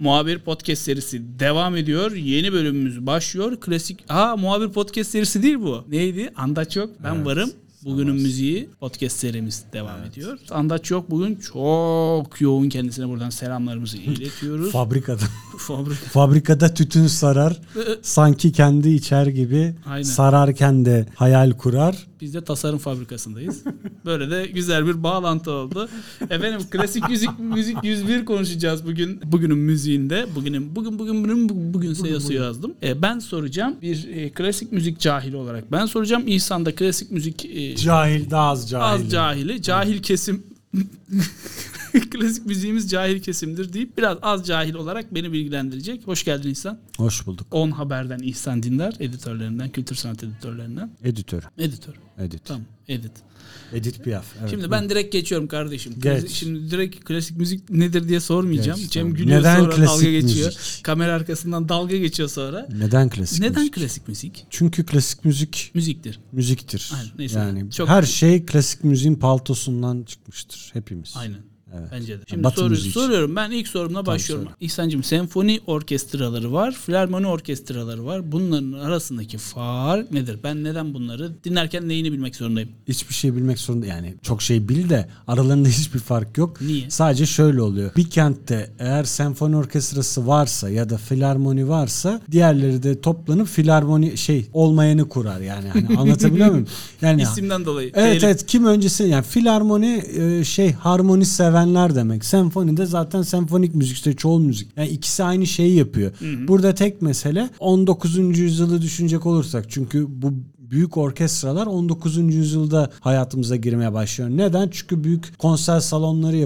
Muhabir Podcast serisi devam ediyor. Yeni bölümümüz başlıyor. Klasik... Ha Muhabir Podcast serisi değil bu. Neydi? Andaç yok. Ben Evet. varım. Bugünün müziği podcast serimiz devam ediyor. Andaç yok bugün çok yoğun kendisine buradan selamlarımızı iletiyoruz. Fabrikada. Fabrika. Fabrikada tütün sarar. sanki kendi içer gibi Aynen. sararken de hayal kurar. Biz de tasarım fabrikasındayız. Böyle de güzel bir bağlantı oldu. Efendim klasik müzik müzik 101 konuşacağız bugün. Bugünün müziğinde. Bugünün bugün bugün bugün bugün, bugün sayısı yazdım. E, ben soracağım bir e, klasik müzik cahili olarak. Ben soracağım İhsan da klasik müzik e, Cahil daha az cahil. az cahili. Cahil kesim klasik müziğimiz cahil kesimdir deyip biraz az cahil olarak beni bilgilendirecek. Hoş geldin İhsan. Hoş bulduk. 10 Haber'den İhsan Dindar editörlerinden, kültür sanat editörlerinden. Editör. Editör. Edit. Tamam, edit. Edit Piaf. Evet. Şimdi ben direkt geçiyorum kardeşim. Geç. Şimdi direkt klasik müzik nedir diye sormayacağım. Geç, Cem tamam. gülüyor Neden sonra klasik dalga geçiyor. müzik? Kamera arkasından dalga geçiyor sonra. Neden klasik Neden müzik? klasik müzik? Çünkü klasik müzik Müziktir. müziktir. Aynen, neyse. yani Çok- her şey klasik müziğin paltosundan çıkmıştır hepimiz. Aynen. Evet. Bence de. Şimdi Batı soru- soruyorum. Ben ilk sorumla başlıyorum. söyle. İhsan'cığım senfoni orkestraları var, filarmoni orkestraları var. Bunların arasındaki fark nedir? Ben neden bunları dinlerken neyini bilmek zorundayım? Hiçbir şey bilmek zorunda yani çok şey bil de aralarında hiçbir fark yok. Niye? Sadece şöyle oluyor. Bir kentte eğer senfoni orkestrası varsa ya da filarmoni varsa diğerleri de toplanıp filarmoni şey olmayanı kurar yani. Hani anlatabiliyor muyum? Yani İsimden dolayı. Evet Telif- evet kim öncesi yani filarmoni e, şey harmoni sevenler demek. Senfoni de zaten senfonik müzik işte çoğul müzik. Yani ikisi aynı şeyi yapıyor. Burada tek mesele 19. yüzyılı düşünecek olursak çünkü bu büyük orkestralar 19. yüzyılda hayatımıza girmeye başlıyor. Neden? Çünkü büyük konser salonları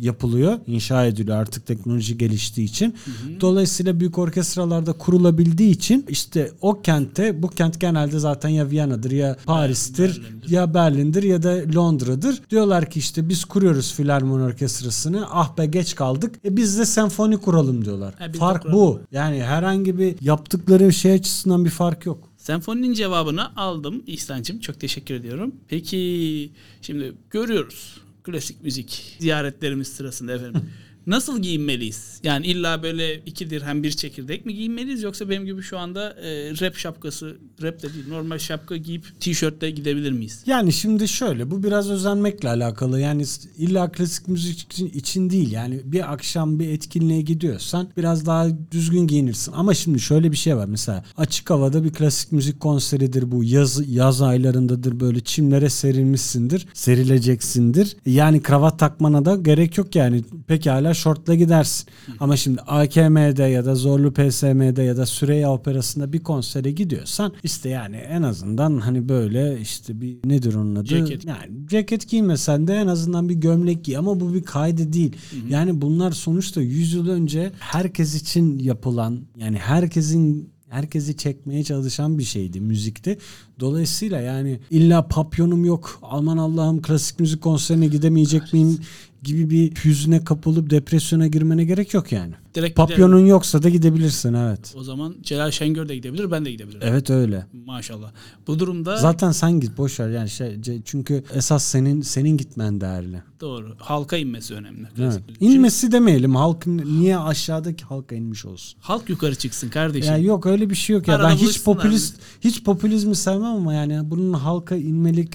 yapılıyor. inşa ediliyor artık teknoloji geliştiği için. Dolayısıyla büyük orkestralarda kurulabildiği için işte o kentte bu kent genelde zaten ya Viyana'dır ya Paris'tir Berlin'dir. ya Berlin'dir ya da Londra'dır. Diyorlar ki işte biz kuruyoruz filarmoni orkestrasını. Ah be geç kaldık. E biz de senfoni kuralım diyorlar. De fark bu. Yani herhangi bir yaptıkları şey açısından bir fark yok. Senfoninin cevabını aldım İhsan'cığım. Çok teşekkür ediyorum. Peki şimdi görüyoruz klasik müzik ziyaretlerimiz sırasında efendim. Nasıl giyinmeliyiz? Yani illa böyle iki dirhem bir çekirdek mi giyinmeliyiz yoksa benim gibi şu anda e, rap şapkası, rap de değil normal şapka giyip tişörtle gidebilir miyiz? Yani şimdi şöyle bu biraz özenmekle alakalı. Yani illa klasik müzik için, için değil. Yani bir akşam bir etkinliğe gidiyorsan biraz daha düzgün giyinirsin. Ama şimdi şöyle bir şey var. Mesela açık havada bir klasik müzik konseridir bu. Yaz, yaz aylarındadır böyle çimlere serilmişsindir. Serileceksindir. Yani kravat takmana da gerek yok yani. Pekala şortla gidersin. Ama şimdi AKM'de ya da Zorlu PSM'de ya da Süreyya Operası'nda bir konsere gidiyorsan işte yani en azından hani böyle işte bir nedir onun adı? Ceket. Yani ceket giymesen de en azından bir gömlek giy ama bu bir kaydı değil. Yani bunlar sonuçta 100 yıl önce herkes için yapılan yani herkesin herkesi çekmeye çalışan bir şeydi müzikte. Dolayısıyla yani illa papyonum yok aman Allah'ım klasik müzik konserine gidemeyecek miyim gibi bir hüzne kapılıp depresyona girmene gerek yok yani. Direkt Papyonun yoksa da gidebilirsin evet. O zaman Celal Şengör de gidebilir, ben de gidebilirim. Evet öyle. Maşallah. Bu durumda Zaten sen git boş ver yani şey çünkü esas senin senin gitmen değerli. doğru. Halka inmesi önemli. Evet. müzik. Şimdi İnmesi demeyelim. Halkın niye aşağıdaki halka inmiş olsun? halk yukarı çıksın kardeşim. Ya yok öyle bir şey yok ya. Arada Ben hiç popülist hiç popülizmi sevmem ama yani bunun halka inmelik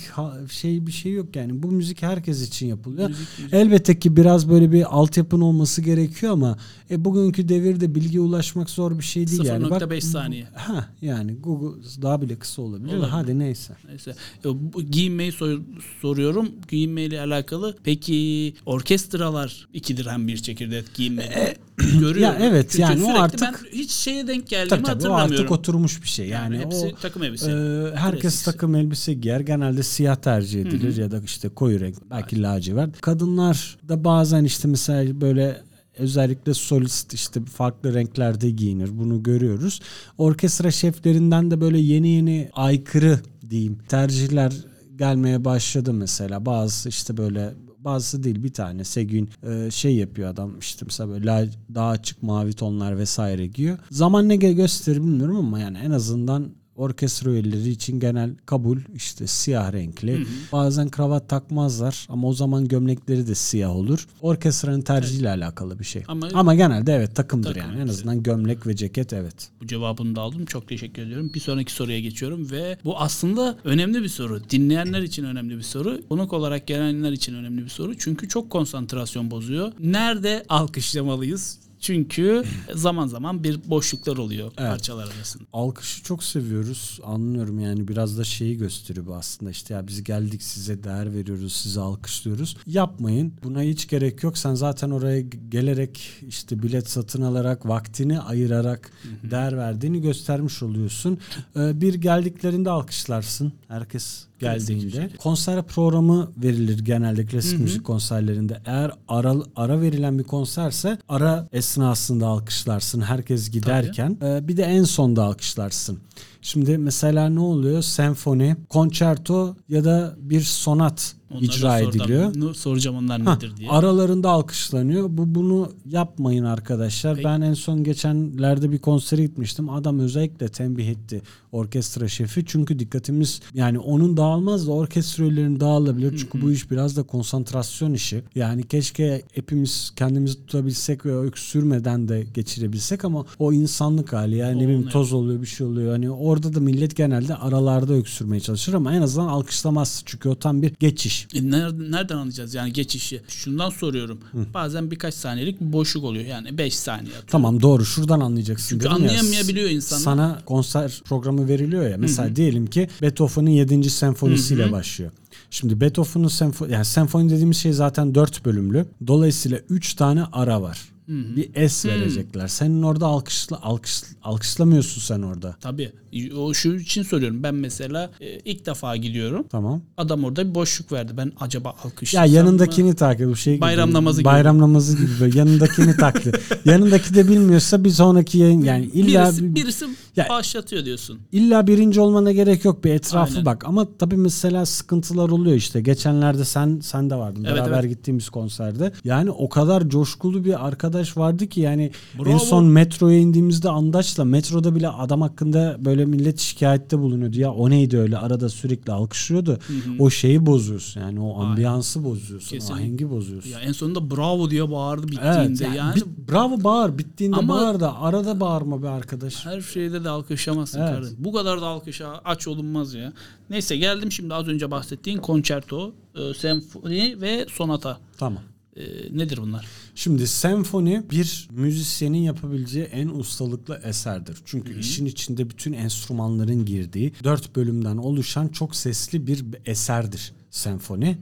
şey bir şey yok yani. Bu müzik herkes için yapılıyor. Müzik, müzik. Elbette ki biraz böyle bir altyapın olması gerekiyor ama e, bugünkü devirde bilgiye ulaşmak zor bir şey değil yani. Bak, 0.5 saniye. Ha yani Google daha bile kısa olabilir. Olabilir. Hadi neyse. Neyse. E, Giyinmeyi sor- soruyorum. Giyinmeyle alakalı. Peki orkestralar iki dirhem bir çekirdek giyinmeli. Görüyorum. Ya evet, Çünkü yani o artık- ben hiç şeye denk geldiğimi Tabii tabii o hatırlamıyorum. artık oturmuş bir şey. Yani, hepsi o takım elbise. e, herkes Klasik. takım elbise giyer. Genelde siyah tercih edilir ya da işte koyu renk belki lacivert. Kadınlar da bazen işte mesela böyle özellikle solist işte farklı renklerde giyinir. Bunu görüyoruz. Orkestra şeflerinden de böyle yeni yeni aykırı diyeyim tercihler gelmeye başladı mesela. Bazı işte böyle bazısı değil bir tane Segün e, şey yapıyor adam işte mesela böyle la- daha açık mavi tonlar vesaire giyiyor. Zaman ne gö- gösterir bilmiyorum ama yani en azından orkestra üyeleri için genel kabul işte siyah renkli. Bazen kravat takmazlar ama o zaman gömlekleri de siyah olur. Orkestranın tercihiyle alakalı bir şey. Ama- Ama, genelde evet takımdır Takım yani. En azından gömlek ve ceket evet. Bu cevabını da aldım. Çok teşekkür ediyorum. Bir sonraki soruya geçiyorum ve bu aslında önemli bir soru. Dinleyenler için önemli bir soru. Konuk olarak gelenler için önemli bir soru. Çünkü çok konsantrasyon bozuyor. Nerede alkışlamalıyız? Çünkü zaman zaman bir boşluklar oluyor parçalar arasında. Alkışı çok seviyoruz. Anlıyorum yani biraz da şeyi gösteriyor bu aslında. işte ya biz geldik size değer veriyoruz, sizi alkışlıyoruz. Yapmayın. Buna hiç gerek yok. Sen zaten oraya gelerek işte bilet satın alarak, vaktini ayırarak değer verdiğini göstermiş oluyorsun. Ee, bir geldiklerinde alkışlarsın. Herkes geldiğinde. Konser programı verilir genelde klasik müzik konserlerinde. Eğer ara, ara verilen bir konserse ara esnasında alkışlarsın herkes giderken. Ee, bir de en sonda alkışlarsın. Şimdi mesela ne oluyor? Senfoni, konçerto ya da bir sonat Onları icra ediliyor. Nu- Soracağım onlar Ha, nedir diye. aralarında alkışlanıyor. Bu bunu yapmayın arkadaşlar. Peki. Ben en son geçenlerde bir konsere gitmiştim. Adam özellikle tembih etti orkestra şefi. Çünkü dikkatimiz yani onun dağılmaz da orkestra üyelerinin dağılabilir. Çünkü bu iş biraz da konsantrasyon işi. Yani keşke hepimiz kendimizi tutabilsek ve öksürmeden de geçirebilsek ama o insanlık hali. Yani ne O, bileyim evet. toz oluyor bir şey oluyor. Hani orada da millet genelde aralarda öksürmeye çalışır ama en azından alkışlamaz. Çünkü o tam bir geçiş. E nereden, anlayacağız yani geçişi? Şundan soruyorum. Bazen birkaç saniyelik boşluk oluyor. Yani 5 saniye atıyorum. Tamam doğru şuradan anlayacaksın. Çünkü dedim ya. anlayamayabiliyor insanlar. Sana konser programı veriliyor ya. Mesela diyelim ki Beethoven'ın 7. senfonisiyle başlıyor. Şimdi Beethoven'ın senfoni yani senfoni dediğimiz şey zaten 4 bölümlü. Dolayısıyla 3 tane ara var. Bir S verecekler. Senin orada alkışla alkış alkışlamıyorsun sen orada. Tabii. O şu için soruyorum. Ben mesela e, ilk defa gidiyorum. Tamam. Adam orada bir boşluk verdi. Ben acaba Ya alkışlasam mı? yanındakini takip bu şey gibi. Bayram namazı gibi. Bayram namazı gibi böyle yanındakini taktı. Yanındaki de bilmiyorsa bir sonraki yayın yani illa birisi, bir- birisi Ya- başlatıyor diyorsun. İlla birinci olmana gerek yok bir etrafı Aynen. bak ama tabii mesela sıkıntılar oluyor işte geçenlerde sen sen de vardın Evet, beraber evet. gittiğimiz konserde yani o kadar coşkulu bir arkadaş vardı ki yani en Bravo. son metroya indiğimizde Andaç'la metroda bile adam hakkında böyle millet şikayette bulunuyordu ya o neydi öyle arada sürekli alkışlıyordu o şeyi bozuyorsun yani o ambiyansı bozuyorsun Kesinlikle. ahengi bozuyorsun. Ya en sonunda bravo diye bağırdı bittiğinde. Evet yani, yani, bit- bravo bağır bittiğinde Ama- bağır da arada bağırma be arkadaş. her şeyde de alkışlamazsın Evet. karın. Bu kadar da alkışa aç olunmaz ya. Neyse geldim şimdi az önce bahsettiğin konçerto, e, senfoni ve sonata. Tamam. E, nedir bunlar? Şimdi senfoni bir müzisyenin yapabileceği en ustalıklı eserdir. Çünkü işin içinde bütün enstrümanların girdiği dört bölümden oluşan çok sesli bir eserdir senfoni.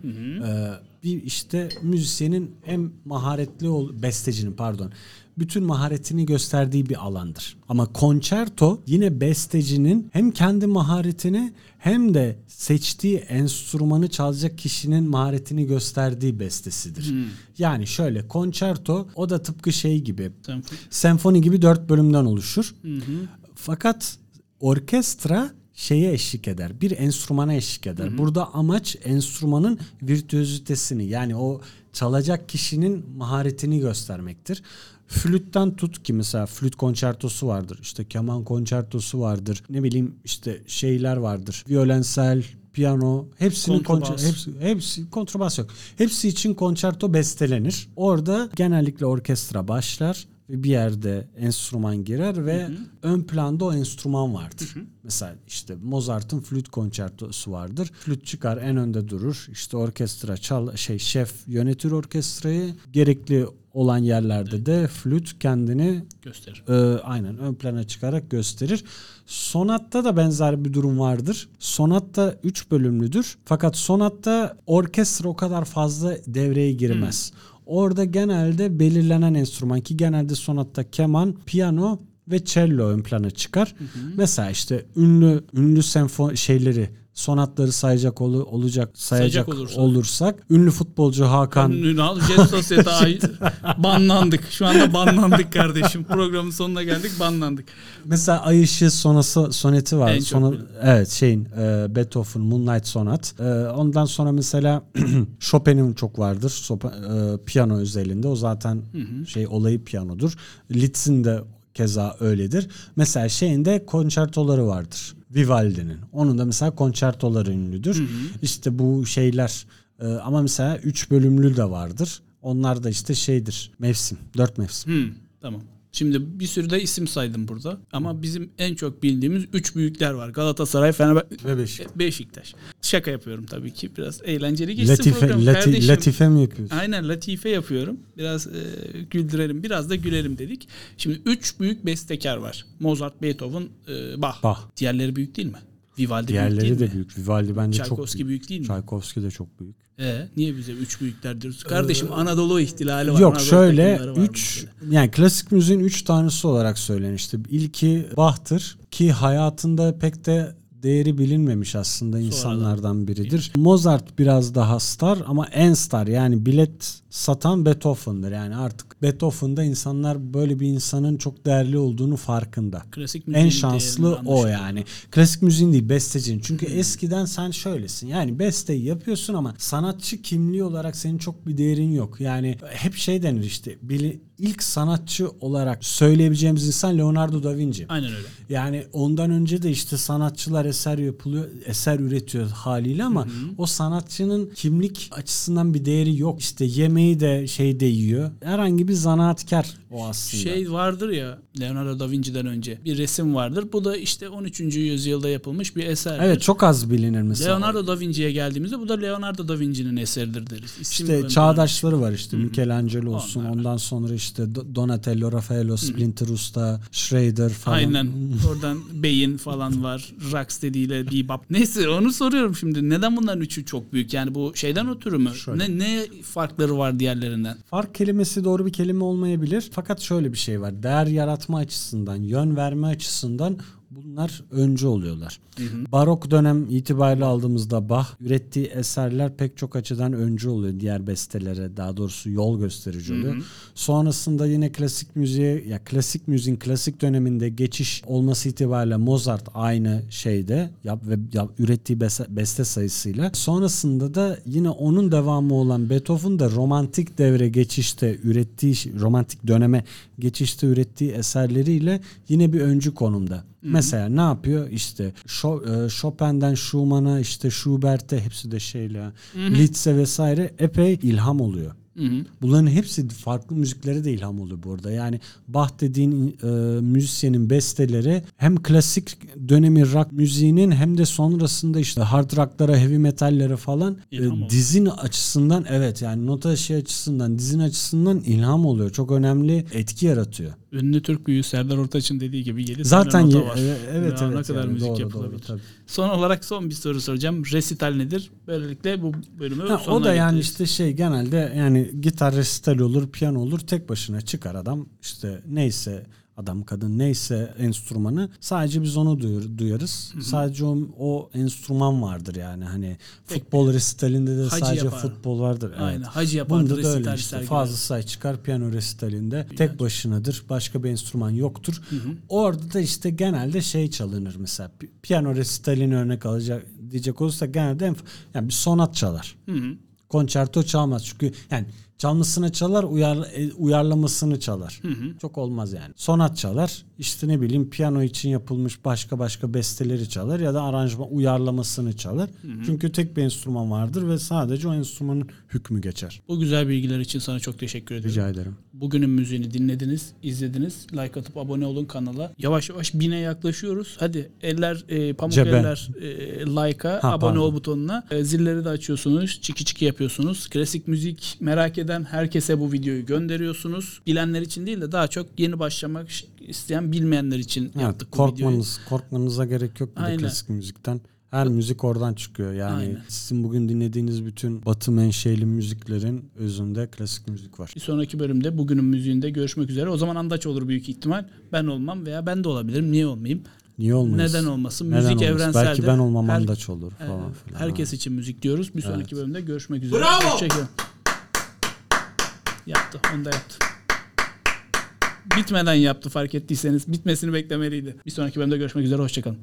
Ee, bir işte müzisyenin en maharetli ol bestecinin pardon bütün maharetini gösterdiği bir alandır. Ama konçerto yine bestecinin hem kendi maharetini hem de seçtiği enstrümanı çalacak kişinin maharetini gösterdiği bestesidir. Yani şöyle konçerto o da tıpkı şey gibi Senfoni. senfoni gibi dört bölümden oluşur. Fakat orkestra şeye eşlik eder. Bir enstrümana eşlik eder. Burada amaç enstrümanın virtüözitesini yani o çalacak kişinin maharetini göstermektir. Flütten tut ki mesela flüt konçertosu vardır. işte keman konçertosu vardır. Ne bileyim işte şeyler vardır. Violensel, piyano hepsinin konçer- hepsi, hepsi kontrbas yok. Hepsi için konçerto bestelenir. Orada genellikle orkestra başlar ve bir yerde enstrüman girer ve ön planda o enstrüman vardır. Mesela işte Mozart'ın flüt konçertosu vardır. Flüt çıkar en önde durur. İşte orkestra çal şey şef yönetir orkestrayı. Gerekli olan yerlerde de flüt kendini Gösterir. e, aynen ön plana çıkarak gösterir. Sonatta da benzer bir durum vardır. Sonatta 3 bölümlüdür. Fakat sonatta orkestra o kadar fazla devreye girmez. Orada genelde belirlenen enstrüman ki genelde sonatta keman, piyano ve cello ön plana çıkar. Mesela işte ünlü ünlü senfo şeyleri sonatları sayacak olu, olacak sayacak, Sayacak olursak. olursak ünlü futbolcu Hakan Ünal Sosyete ay- banlandık. Şu anda banlandık kardeşim. Programın sonuna geldik banlandık. Mesela Ay Işığı sonası soneti var. En Sona, evet şeyin e, Beethoven Moonlight Sonat. E, ondan sonra mesela Chopin'in çok vardır. Chopin, e, piyano özelinde. O zaten şey olayı piyanodur. Liszt'in de keza öyledir. Mesela şeyinde konçertoları vardır. Vivaldi'nin. Onun da mesela konçertoları ünlüdür. İşte bu şeyler e, ama mesela 3 bölümlü de vardır. Onlar da işte şeydir. Mevsim. 4 mevsim. Hmm, tamam. Şimdi bir sürü de isim saydım burada. Ama bizim en çok bildiğimiz üç büyükler var. Galatasaray, Fenerbahçe, Ve Beşiktaş. Beşiktaş. Şaka yapıyorum tabii ki. Biraz eğlenceli geçsin Latife, program. lati- Kardeşim, latife mi yapıyorsun? Aynen latife yapıyorum. Biraz e, güldürelim, biraz da gülelim dedik. Şimdi üç büyük bestekar var. Mozart, Beethoven, e, Bach. Bach. Diğerleri büyük değil mi? Vivaldi Diğerleri büyük de değil mi? büyük. Vivaldi bence çok Tchaikovsky büyük. büyük değil mi? Tchaikovsky de çok büyük. E, niye bize üç büyükler diyoruz? Kardeşim Anadolu ihtilali var. Yok Anadolu şöyle takımları var 3 mesela. yani klasik müziğin 3 tanesi olarak söylenir işte. İlki Bach'tır ki hayatında pek de değeri bilinmemiş aslında insanlardan biridir. Mozart biraz daha star ama en star yani bilet satan Beethoven'dır. Yani artık Beethoven'da insanlar böyle bir insanın çok değerli olduğunu farkında. Klasik En şanslı o yani. Klasik müziğin değil bestecinin. Çünkü eskiden sen şöylesin. Yani besteyi yapıyorsun ama sanatçı kimliği olarak senin çok bir değerin yok. Yani hep şey denir işte. Bili, ilk sanatçı olarak söyleyebileceğimiz insan Leonardo da Vinci. Aynen öyle. Yani ondan önce de işte sanatçılar eser yapılıyor, eser üretiyor haliyle ama o sanatçının kimlik açısından bir değeri yok. İşte yemeği de şeyde yiyor. Herhangi bir zanaatkar o aslında. Şey vardır ya Leonardo da Vinci'den önce bir resim vardır. Bu da işte 13. yüzyılda yapılmış bir eserdir. evet çok az bilinir mesela. Leonardo da Vinci'ye geldiğimizde bu da Leonardo da Vinci'nin eseridir deriz. İsim İşte çağdaşları var işte Michelangelo olsun Onlar. ondan sonra işte Do- Donatello, Raffaello, Splinter Usta, Schrader falan. Aynen. Oradan beyin falan var. Rax dediğiyle bebop. Neyse onu soruyorum şimdi. Neden bunların üçü çok büyük? Yani bu şeyden ötürü mü? Ne, ne farkları var diğerlerinden? Fark kelimesi doğru bir kelime olmayabilir. Fakat şöyle bir şey var. Değer yaratma açısından, yön verme açısından bunlar öncü oluyorlar. Barok dönem itibariyle aldığımızda Bach ürettiği eserler pek çok açıdan öncü oluyor diğer bestelere daha doğrusu yol gösterici oluyor. Sonrasında yine klasik müziğe ya klasik müziğin klasik döneminde geçiş olması itibariyle Mozart aynı şeyde yap ve yap, ürettiği beste, beste sayısıyla. Sonrasında da yine onun devamı olan Beethoven da romantik devre geçişte ürettiği romantik döneme geçişte ürettiği eserleriyle yine bir öncü konumda. Mesela ne yapıyor? İşte e, Chopin'den Schumann'a işte Schubert'e hepsi de şeyle Liszt'e vesaire epey ilham oluyor. Hı hı. Bunların hepsi farklı müziklere de ilham oluyor bu arada. Yani Bach dediğin e, müzisyenin besteleri hem klasik dönemi rock müziğinin hem de sonrasında işte hard rock'lara, heavy metallere falan e, oluyor. dizin açısından evet yani nota şey açısından, dizin açısından ilham oluyor. Çok önemli etki yaratıyor. Ünlü Türk büyüğü Serdar Ortaç'ın dediği gibi 7 Zaten nota var. evet evet, Ya evet ne kadar yani müzik doğru, yapılabilir. doğru, tabii. Son olarak son bir soru soracağım. Resital nedir? Böylelikle bu bölümü Ha, sonuna o da yani işte şey genelde yani gitar resital olur, piyano olur tek başına çıkar adam işte neyse adam kadın neyse enstrümanı sadece biz onu duyur, duyarız. Sadece o, o enstrüman vardır yani hani futbol resitalinde de Hacı sadece yapar. futbol vardır. Evet. Aynen. Hacı yapardı. Bunda da öyle işte. Fazla say çıkar piyano resitalinde tek başınadır. Başka bir enstrüman yoktur. Orada da işte genelde şey çalınır mesela. Pi- Piyano resitalini örnek alacak diyecek olursak genelde en, yani bir sonat çalar. Hı hı. Konçerto çalmaz çünkü yani çalmasını çalar uyar, e, uyarlamasını çalar. Çok olmaz yani. Sonat çalar işte ne bileyim piyano için yapılmış başka başka besteleri çalar ya da aranjman uyarlamasını çalar. Çünkü tek bir enstrüman vardır ve sadece o enstrümanın hükmü geçer. Bu güzel bilgiler için sana çok teşekkür ediyorum. Rica ederim. Bugünün müziğini dinlediniz, izlediniz. Like atıp abone olun kanala. Yavaş yavaş bine yaklaşıyoruz. Hadi eller, e, pamuk Cebe. eller e, like'a, abone pardon. ol butonuna. E, zilleri de açıyorsunuz, çiki çiki yapıyorsunuz. Klasik müzik merak eden herkese bu videoyu gönderiyorsunuz. Bilenler için değil de daha çok yeni başlamak isteyen bilmeyenler için Evet, yaptık bu videoyu. korkmanız, korkmanıza gerek yok bir klasik müzikten. Her müzik oradan çıkıyor. Yani Aynen. sizin bugün dinlediğiniz bütün batı menşeli müziklerin özünde klasik müzik var. Bir sonraki bölümde bugünün müziğinde görüşmek üzere. O zaman Andaç olur büyük ihtimal. Ben olmam veya ben de olabilirim. Niye olmayayım? Niye olmasın? Neden olmasın? Neden Müzik olmasın? evrenseldir. Belki ben olmam Her- andaç olur falan filan. Herkes için müzik diyoruz. Bir sonraki Evet. bölümde görüşmek üzere. Bravo! Hoşçakalın. Yaptı. Onu da yaptı. Bitmeden yaptı fark ettiyseniz. Bitmesini beklemeliydi. Bir sonraki bölümde görüşmek üzere. Hoşçakalın.